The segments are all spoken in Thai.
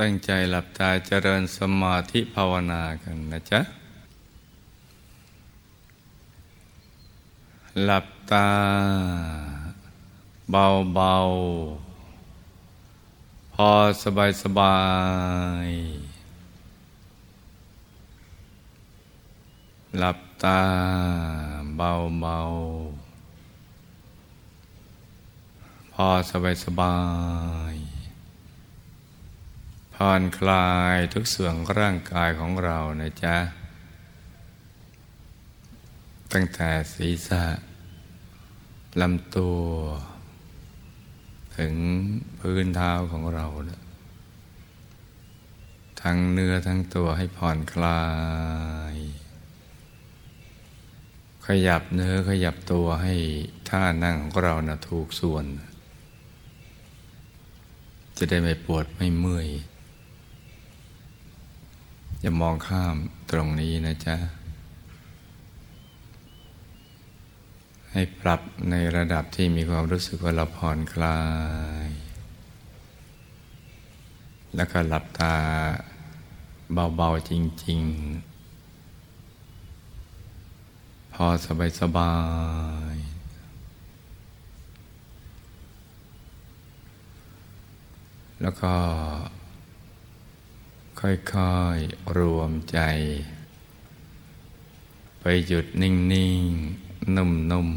ตั้งใจหลับตาเจริญสมาธิภาวนากันนะจ๊ะ หลับตา เบาๆ พอสบายสบาย หลับตา เบาๆ พอสบายสบาย ผ่อนคลายทุกส่วนร่างกายของเรานะจ๊ะ ตั้งแต่ศีรษะลำตัว ถึงพื้นเท้าของเรานะทั้งเนื้อทั้งตัวให้ผ่อนคลาย ขยับเนื้อขยับตัวให้ท่านั่งของเรานะถูกส่วน จะได้ไม่ปวดไม่เมื่อย อย่ามองข้ามตรงนี้นะจ๊ะ ให้ปรับในระดับที่มีความรู้สึกว่าเราผ่อนคลาย แล้วก็หลับตาเบาๆจริง ๆ พอสบายๆแล้วก็ ค่อยๆ รวมใจ ไปหยุดนิ่งๆ นุ่ม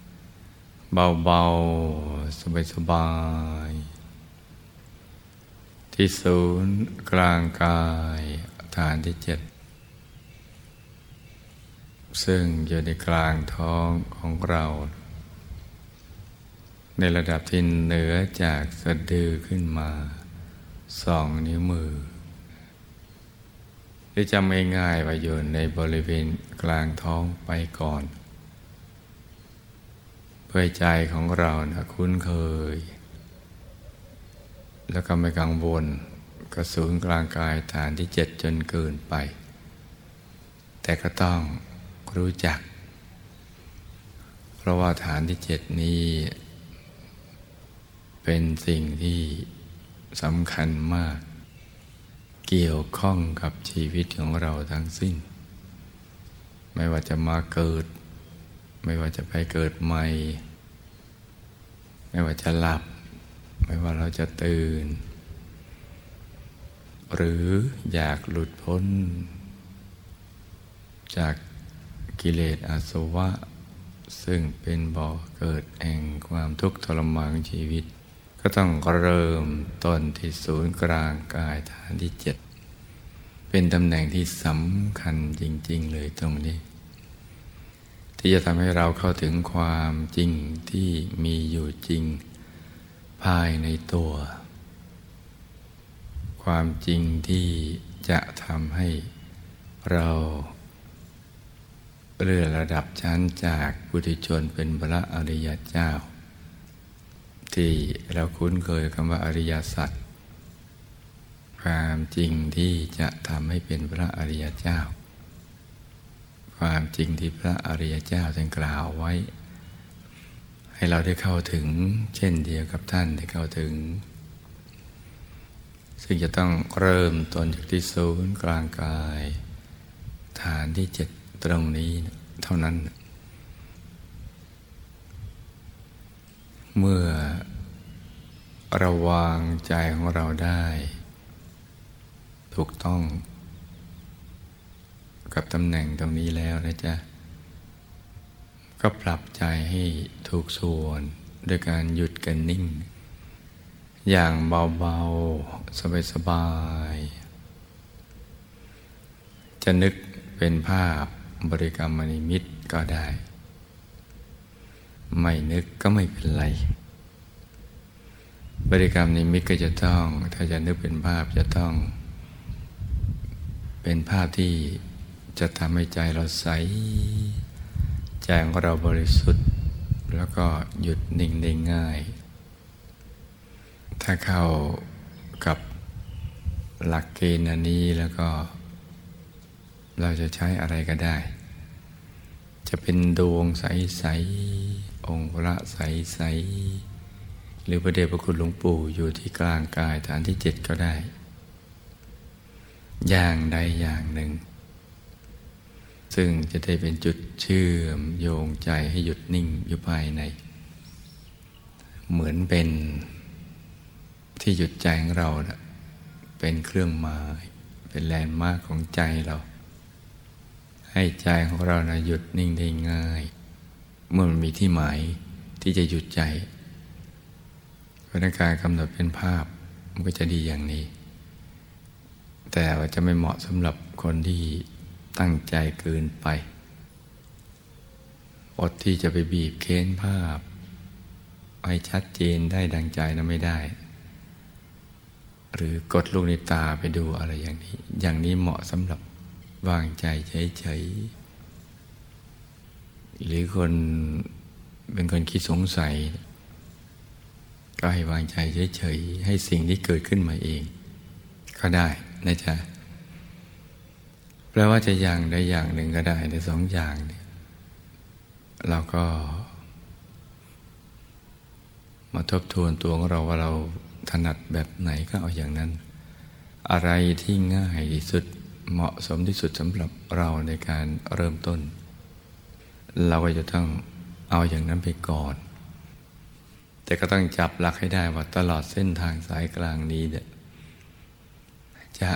ๆ เบาๆ สบายๆ ที่ศูนย์กลางกายฐานที่เจ็ด ซึ่งอยู่ในกลางท้องของเรา ในระดับที่เหนือจากสะดือขึ้นมาสองนิ้วมือ หรือจำง่ายๆว่าอยู่ในบริเวณกลางท้องไปก่อน เพื่อใจของเรานะคุ้นเคย แล้วก็ไม่กังวลกระสูนกลางกายฐานที่เจ็ดจนเกินไป แต่ก็ต้องรู้จัก เพราะว่าฐานที่เจ็ดนี้ เป็นสิ่งที่สำคัญมาก เกี่ยวข้องกับชีวิตของเราทั้งสิ้น ไม่ว่าจะมาเกิด ไม่ว่าจะไปเกิดใหม่ ไม่ว่าจะหลับ ไม่ว่าเราจะตื่น หรืออยากหลุดพ้น จากกิเลสอาสวะ ซึ่งเป็นบ่อเกิดแห่งความทุกข์ทรมานชีวิต ก็ต้องเริ่มต้นที่ศูนย์กลางกายฐานที่เจ็ดเป็นตำแหน่งที่สำคัญจริง ๆ เลยตรงนี้ ที่จะทำให้เราเข้าถึงความจริงที่มีอยู่จริง ภายในตัว ความจริงที่จะทำให้เราเลื่อนระดับชั้นจากปุถุชนเป็นพระอริยเจ้า ที่เราคุ้นเคยคำว่าอริยสัจความจริงที่จะทำให้เป็นพระอริยเจ้า ความจริงที่พระอริยเจ้าท่านกล่าวไว้ ให้เราได้เข้าถึงเช่นเดียวกับท่านได้เข้าถึง ซึ่งจะต้องเริ่มต้นจากที่ศูนย์กลางกาย ฐานที่เจ็ดตรงนี้เท่านั้น เมื่อระวางใจของเราได้ ถูกต้อง กับตำแหน่งตรงนี้แล้วนะจ๊ะ ก็ปรับใจให้ถูกส่วนด้วยการหยุดกันนิ่ง อย่างเบาๆ สบายๆจะนึกเป็นภาพบริกรรมนิมิตก็ได้ ไม่นึกก็ไม่เป็นไรบริกรรมนิมิตก็จะต้อง ถ้าจะนึกเป็นภาพจะต้อง เป็นภาพที่จะทำให้ใจเราใส ใจของเราบริสุทธิ์ แล้วก็หยุดนิ่งได้ง่าย ถ้าเข้ากับหลักเกณฑ์อันนี้แล้วก็ เราจะใช้อะไรก็ได้ จะเป็นดวงใส ๆ องค์พระใส ๆ หรือพระเดชพระคุณหลวงปู่อยู่ที่กลางกายฐานที่เจ็ดก็ได้ อย่างใดอย่างหนึ่ง ซึ่งจะได้เป็นจุดเชื่อมโยงใจให้หยุดนิ่งอยู่ภายใน เหมือนเป็นที่หยุดใจของเรานะเป็นเครื่องหมาย เป็นแลนด์มาร์กของใจเรา ให้ใจของเรานะหยุดนิ่งได้ง่าย เมื่อมันมีที่หมายที่จะหยุดใจพราะการกำหนดเป็นภาพมันก็จะดีอย่างนี้ แต่ว่าจะไม่เหมาะสำหรับคนที่ตั้งใจเกินไปอดที่จะไปบีบเค้นภาพให้ชัดเจนได้ดังใจนะไม่ได้ หรือกดลูกในตาไปดูอะไรอย่างนี้ อย่างนี้เหมาะสำหรับ วางใจเฉยๆหรือคนเป็นคนคิดสงสัย ก็ให้วางใจเฉยๆให้สิ่งที่เกิดขึ้นมาเอง ก็ได้นะจ๊ะแปลว่าจะอย่างใดอย่างหนึ่งก็ได้ในสองอย่างเนี่ยเราก็มาทบทวนตัวของเราว่าเราถนัดแบบไหนก็เอาอย่างนั้น อะไรที่ง่ายที่สุด เหมาะสมที่สุดสำหรับเราในการเริ่มต้น เราก็จะต้องเอาอย่างนั้นไปก่อน แต่ก็ต้องจับหลักให้ได้ว่าตลอดเส้นทางสายกลางนี้เนี่ยจะ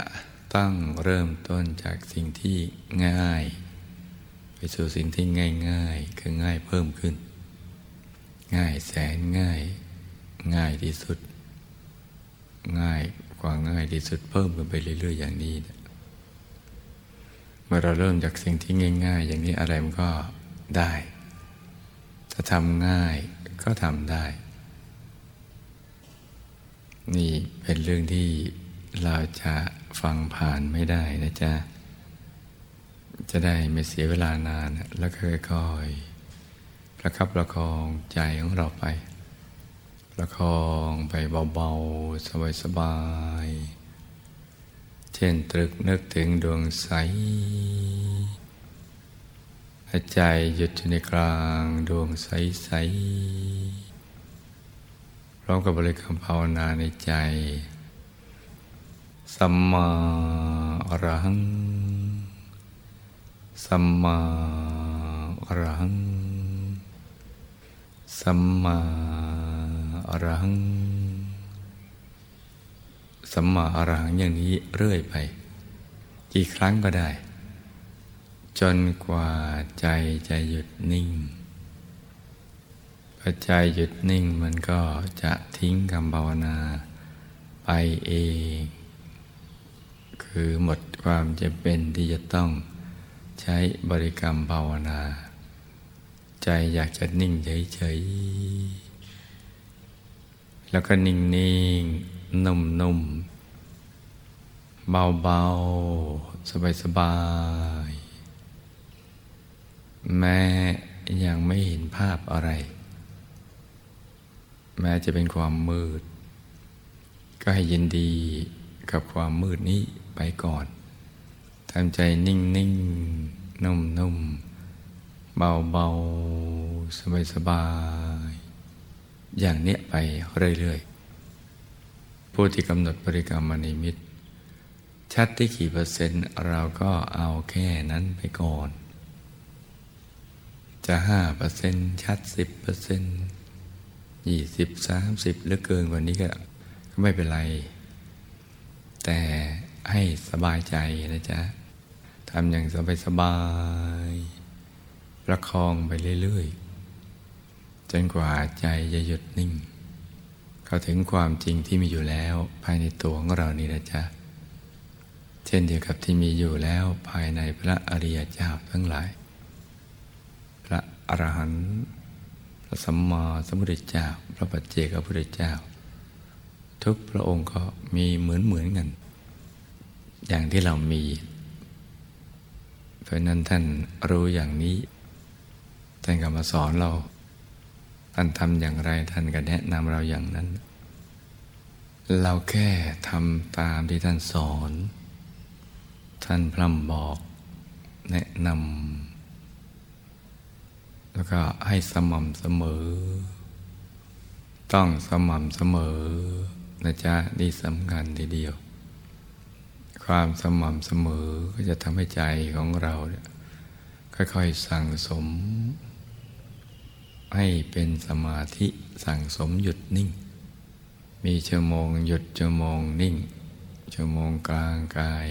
ต้องเริ่มต้นจากสิ่งที่ง่าย ไปสู่สิ่งที่ง่ายง่ายคือง่ายเพิ่มขึ้น ง่ายแสนง่าย ง่ายที่สุด ง่ายกว่าง่ายที่สุดเพิ่มกันไปเรื่อยๆอย่างนี้ เมื่อเราเริ่มจากสิ่งที่ง่าย ๆ อย่างนี้อะไรมันก็ได้ ถ้าทำง่ายก็ทำได้ นี่เป็นเรื่องที่เราจะฟังผ่านไม่ได้นะจ๊ะ จะได้ไม่เสียเวลานาน แล้วค่อยๆประคับประคองใจของเราไป ประคองไปเบา ๆ สบายๆ เช่นตรึกนึกถึงดวงใสใจหยุดอยู่ในกลางดวงใสๆร้อมกับบริกรรมภาวนาในใจ สัมมาอรหัง สัมมาอรหัง สัมมาอรหัง สัมมาอรหังอย่างนี้เรื่อยไป กี่ครั้งก็ได้ จนกว่าใจจะหยุดนิ่งพอใจหยุดนิ่งมันก็จะทิ้งคำภาวนาไปเอง คือหมดความจะเป็นที่จะต้องใช้บริกรรมภาวนา ใจอยากจะนิ่งเฉยๆแล้วก็นิ่งๆ นุ่มๆ เบาๆ สบายๆ แม้ยังไม่เห็นภาพอะไร แม้จะเป็นความมืด ก็ให้ยินดีกับความมืดนี้ไปก่อนทำใจนิ่งนิ่งนุ่มนุ่มเบาเบาสบายสบายอย่างเนี้ยไปเรื่อยๆ ผู้ที่กำหนดบริกรรมมณีมิต ชัดที่กี่เปอร์เซ็นต์เราก็เอาแค่นั้นไปก่อน จะห้าเปอร์เซ็นต์ชัดสิบเปอร์เซ็นต์ยี่สิบสามสิบหรือเกินกว่านี้ก็ไม่เป็นไร แต่ให้สบายใจนะจ๊ะทำอย่างสบายสบายประคองไปเรื่อยๆ จนกว่าใจจะหยุดนิ่ง เข้าถึงความจริงที่มีอยู่แล้ว ภายในตัวของเรานี่นะจ๊ะ เช่นเดียวกับที่มีอยู่แล้วภายในพระอริยเจ้าทั้งหลาย พระอรหันต์พระสัมมาสัมพุทธเจ้า พระปัจเจกพระพุทธเจ้า ทุกพระองค์ก็มีเหมือนเหมือนกัน อย่างที่เรามี เพราะนั้นท่านรู้อย่างนี้ท่านก็มาสอนเรา ท่านทำอย่างไรท่านก็แนะนำเราอย่างนั้น เราแค่ทำตามที่ท่านสอน ท่านพร่ำบอกแนะนำแล้วก็ให้สม่ำเสมอ ต้องสม่ำเสมอนะจ๊ะนี่สำคัญทีเดียว ความสม่ำเสมอก็จะทำให้ใจของเราเนี่ยค่อยๆสั่งสม ให้เป็นสมาธิสั่งสมหยุดนิ่ง มีชั่วโมงหยุดชั่วโมงนิ่ง ชั่วโมงกลางกาย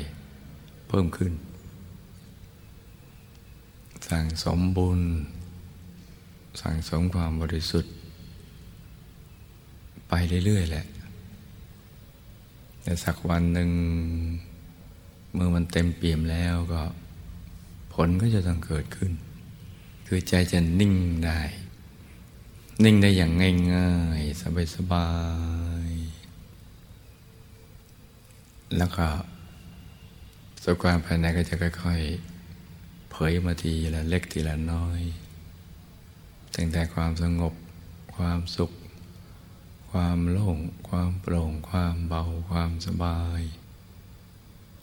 เพิ่มขึ้น สั่งสมบุญ สั่งสมความบริสุทธิ์ ไปเรื่อยๆแหละ แต่สักวันหนึ่งเมื่อมันเต็มเปี่ยมแล้วก็ ผลก็จะต้องเกิดขึ้น คือใจจะนิ่งได้ นิ่งได้อย่างง่ายๆ สบายๆ แล้วก็สุขวามภายในก็จะค่อยๆ เผยมาทีละเล็กทีละน้อย ตั้งแต่ความสงบ ความสุข ความโล่ง ความโปร่ง ความเบา ความสบาย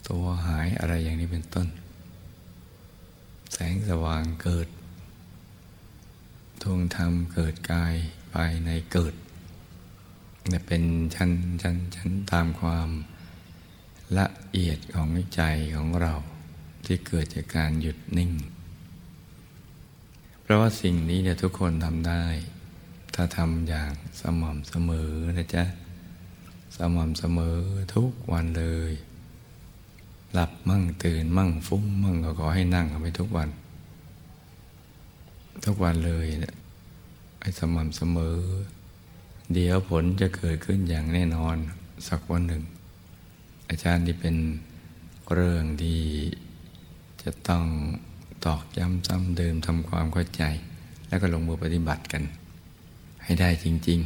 ตัวหายอะไรอย่างนี้เป็นต้น แสงสว่างเกิด ทวงธรรมเกิดกายภายในเกิดเนี่ยเป็นชั้นชั้นชั้นตามความละเอียดของใจของเราที่เกิดจากการหยุดนิ่ง เพราะว่าสิ่งนี้เนี่ยทุกคนทำได้ ถ้าทำอย่างสม่ำเสมอนะจ๊ะ สม่ำเสมอทุกวันเลย หลับมั่งตื่นมั่งฟุ้งมั่งก็ขอให้นั่งไปทุกวัน ทุกวันเลยเนี่ยให้สม่ำเสมอ เดี๋ยวผลจะเกิดขึ้นอย่างแน่นอนสักวันหนึ่ง อาจารย์ที่เป็นเรื่องที่จะต้องตอกย้ำซ้ำเดิมทำความเข้าใจ แล้วก็ลงมือปฏิบัติกัน ให้ได้จริง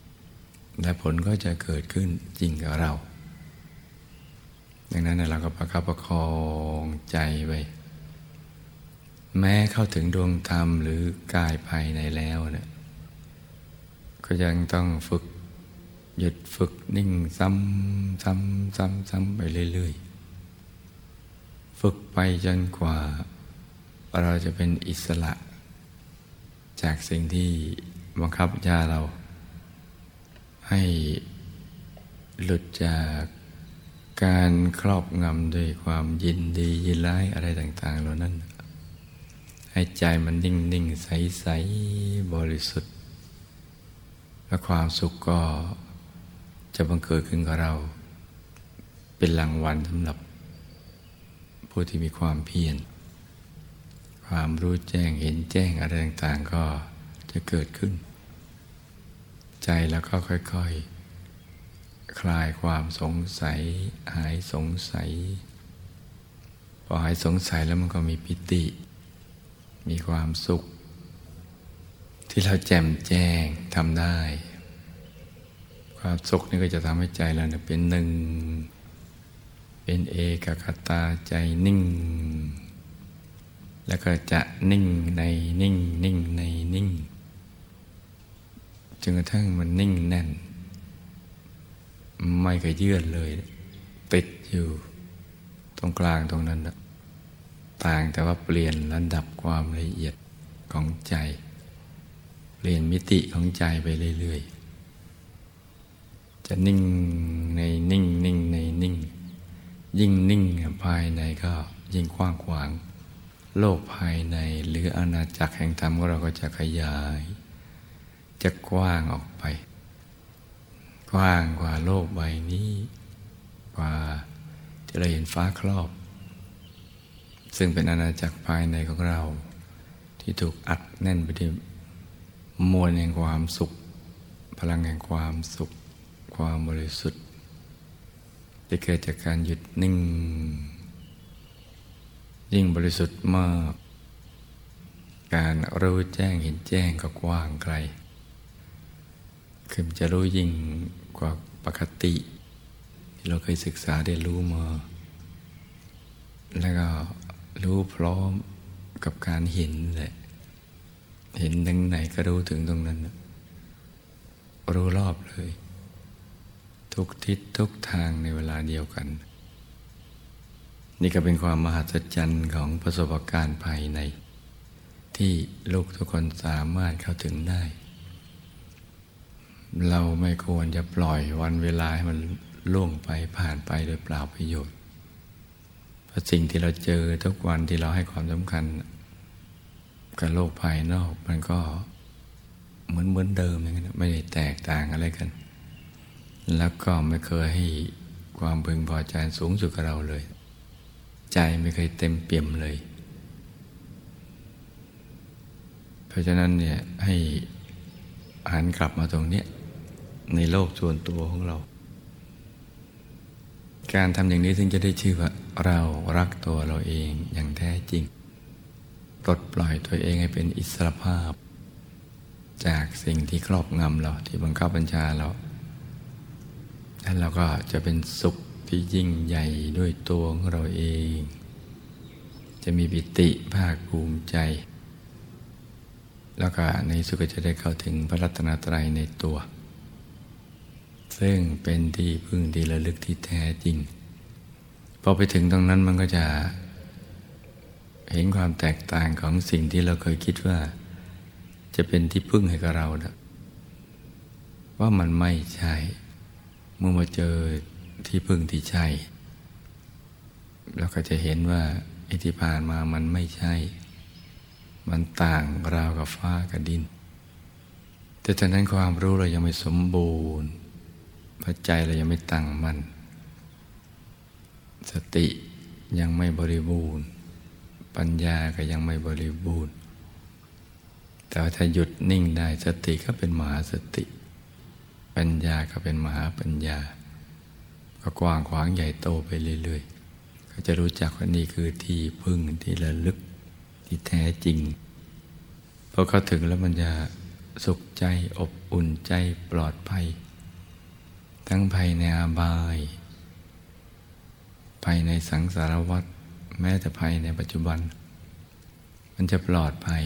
ๆ และผลก็จะเกิดขึ้นจริงกับเรา ดังนั้นเราก็ประคับประคองใจไว้ แม้เข้าถึงดวงธรรมหรือกายภายในแล้วเนี่ยก็ยังต้องฝึกหยุดฝึกนิ่งซ้ำซ้ำซ้ำซ้ำไปเรื่อยๆ ฝึกไปจนกว่า เราจะเป็นอิสระ จากสิ่งที่บังคับยาเรา ให้หลุดจากการครอบงำด้วยความยินดียินร้ายอะไรต่าง ๆ เหล่านั้น ให้ใจมันนิ่งนิ่งใสใสบริสุทธิ์และความสุขก็จะบังเกิดขึ้นกับเรา เป็นรางวัลสำหรับ ผู้ที่มีความเพียรความรู้แจ้งเห็นแจ้งอะไรต่างๆก็จะเกิดขึ้น ใจแล้วก็ค่อยๆคลายความสงสัย หายสงสัย พอหายสงสัยแล้วมันก็มีปิติ มีความสุข ที่เราแจ่มแจ้งทำได้ ความสุขนี่ก็จะทำให้ใจเราเนี่ยเป็นหนึ่ง เป็นเอกคตาใจนิ่ง แล้วก็จะนิ่งในนิ่งนิ่งในนิ่งจนกระทั่งมันนิ่งแน่น ไม่เคยเยื่อนเลย ติดอยู่ตรงกลางตรงนั้นนะ ต่างแต่ว่าเปลี่ยนระดับความละเอียดของใจ เปลี่ยนมิติของใจไปเรื่อยๆ จะนิ่งในนิ่งนิ่งในนิ่ง ยิ่งนิ่งภายในก็ยิ่งกว้างขวาง โลกภายในหรืออาณาจักรแห่งธรรมของเราก็จะขยาย จะกว้างออกไป กว้างกว่าโลกใบนี้ กว่าที่เราเห็นฟ้าครอบ ซึ่งเป็นอาณาจักรภายในของเรา ที่ถูกอัดแน่นไปด้วยมวลแห่งความสุข พลังแห่งความสุข ความบริสุทธิ์ที่เกิดจากการหยุดนิ่ง ยิ่งบริสุทธิ์มาก การรู้แจ้งเห็นแจ้งก็กว้างไกล คือจะรู้ยิ่งกว่าปกติ ที่เราเคยศึกษาได้รู้มา แล้วก็ รู้พร้อมกับการเห็นแหละเห็นทั้งไหนก็รู้ถึงตรงนั้น รู้รอบเลย ทุกทิศทุกทางในเวลาเดียวกัน นี่ก็เป็นความมหัศจรรย์ของประสบการณ์ภายใน ที่ลูกทุกคนสามารถเข้าถึงได้ เราไม่ควรจะปล่อยวันเวลาให้มันล่วงไปผ่านไปโดยเปล่าประโยชน์ เพราะสิ่งที่เราเจอทุกวันที่เราให้ความสำคัญ กับโลกภายนอกมันก็เหมือนเหมือนเดิมอย่างนั้นไม่ได้แตกต่างอะไรกัน แล้วก็ไม่เคยให้ความพึงพอใจสูงสุดกับเราเลย ใจไม่เคยเต็มเปี่ยมเลย เพราะฉะนั้นเนี่ยให้หันกลับมาตรงนี้ในโลกส่วนตัวของเรา การทำอย่างนี้ถึงจะได้ชื่อว่า เรารักตัวเราเองอย่างแท้จริงปลดปล่อยตัวเองให้เป็นอิสรภาพ จากสิ่งที่ครอบงำเราที่บังคับบัญชาเราแล้วเราก็จะเป็นสุขที่ยิ่งใหญ่ด้วยตัวของเราเอง จะมีปิติภาคภูมิใจ แล้วก็ในสุดก็จะได้เข้าถึงพระรัตนตรัยในตัว ซึ่งเป็นที่พึ่งที่ระลึกที่แท้จริง พอไปถึงตรงนั้นมันก็จะ เห็นความแตกต่างของสิ่งที่เราเคยคิดว่า จะเป็นที่พึ่งให้กับเรานะว่ามันไม่ใช่ เมื่อมาเจอที่พึ่งที่ใช่เราก็จะเห็นว่าอิทธิพานมามันไม่ใช่ มันต่างราวกับฟ้ากับดิน แต่ตอนนั้นความรู้เรายังไม่สมบูรณ์พระใจเรายังไม่ตั้งมัน่น สติยังไม่บริบูรณ์ ปัญญาก็ยังไม่บริบูรณ์ แต่ถ้าหยุดนิ่งได้สติก็เป็นมหาสติ ปัญญาก็เป็นมหาปัญญา ก็กว้างขวางใหญ่โตไปเรื่อยๆ ก็จะรู้จักว่านี่คือที่พึ่งที่ระลึกที่แท้จริงพอเข้าถึงแล้วมันจะสุขใจอบอุ่นใจปลอดภัย ทั้งภายในอาบาย ภายในสังสารวัฏแม้แต่ภัยในปัจจุบัน มันจะปลอดภัย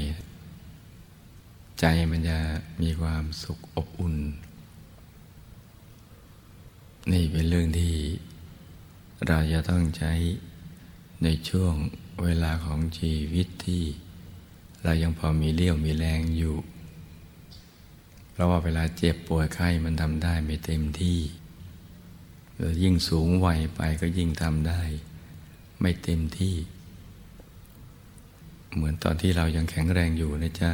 ใจมันจะมีความสุขอบอุ่น นี่เป็นเรื่องที่เราจะต้องใช้ในช่วงเวลาของชีวิตที่เรายังพอมีเลี้ยวมีแรงอยู่ เพราะว่าเวลาเจ็บป่วยไข้มันทำได้ไม่เต็มที่ ยิ่งสูงวัยไปก็ยิ่งทำได้ ไม่เต็มที่ เหมือนตอนที่เรายังแข็งแรงอยู่นะจ๊ะ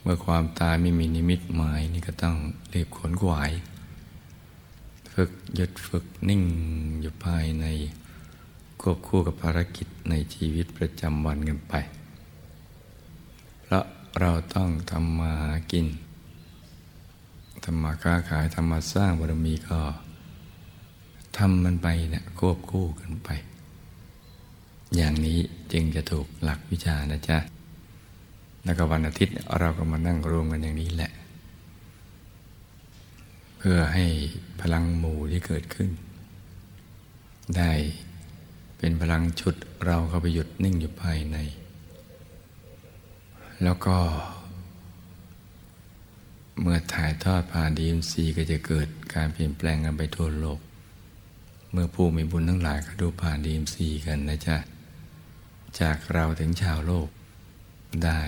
เมื่อความตายไม่มีนิมิตหมายนี่ก็ต้องเรียบขนขวาย ฝึกหยุดฝึกนิ่งอยู่ภายในควบคู่กับภารกิจในชีวิตประจำวันกันไป เพราะเราต้องทำมาหากิน ทำมาค้าขายทำมาสร้างบารมีก็ทำมันไปเนะี่ยควบคู่กันไป อย่างนี้จึงจะถูกหลักวิชานะจ๊ะแล้วก็วันอาทิตย์เราก็มานั่งรวมกันอย่างนี้แหละ เพื่อให้พลังหมู่ที่เกิดขึ้น ได้เป็นพลังชุดเราเข้าไปหยุดนิ่งอยู่ภายใน แล้วก็ เมื่อถ่ายทอดผ่าน DMC ก็จะเกิดการเปลี่ยนแปลงกันไปทั่วโลก เมื่อผู้มีบุญทั้งหลายเขาดูผ่าน DMC กันนะจ๊ะ จากเราถึงชาวโลกได้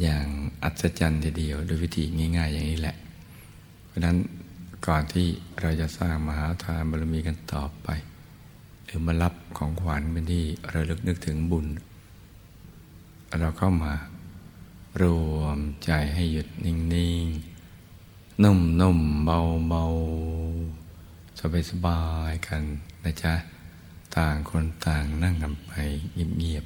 อย่างอัศจรรย์ทีเดียวด้วยวิธีง่าย ๆ อย่างนี้แหละ เพราะนั้นก่อนที่เราจะสร้างมหาทานบารมีกันต่อไป หรือมารับของขวัญเป็นที่ระลึกนึกถึงบุญ เราเข้ามา รวมใจให้หยุดนิ่งๆ นุ่มๆ เบาๆ สบายสบายกันนะจ๊ะ ต่างคนต่างนั่งกันไปเงียบ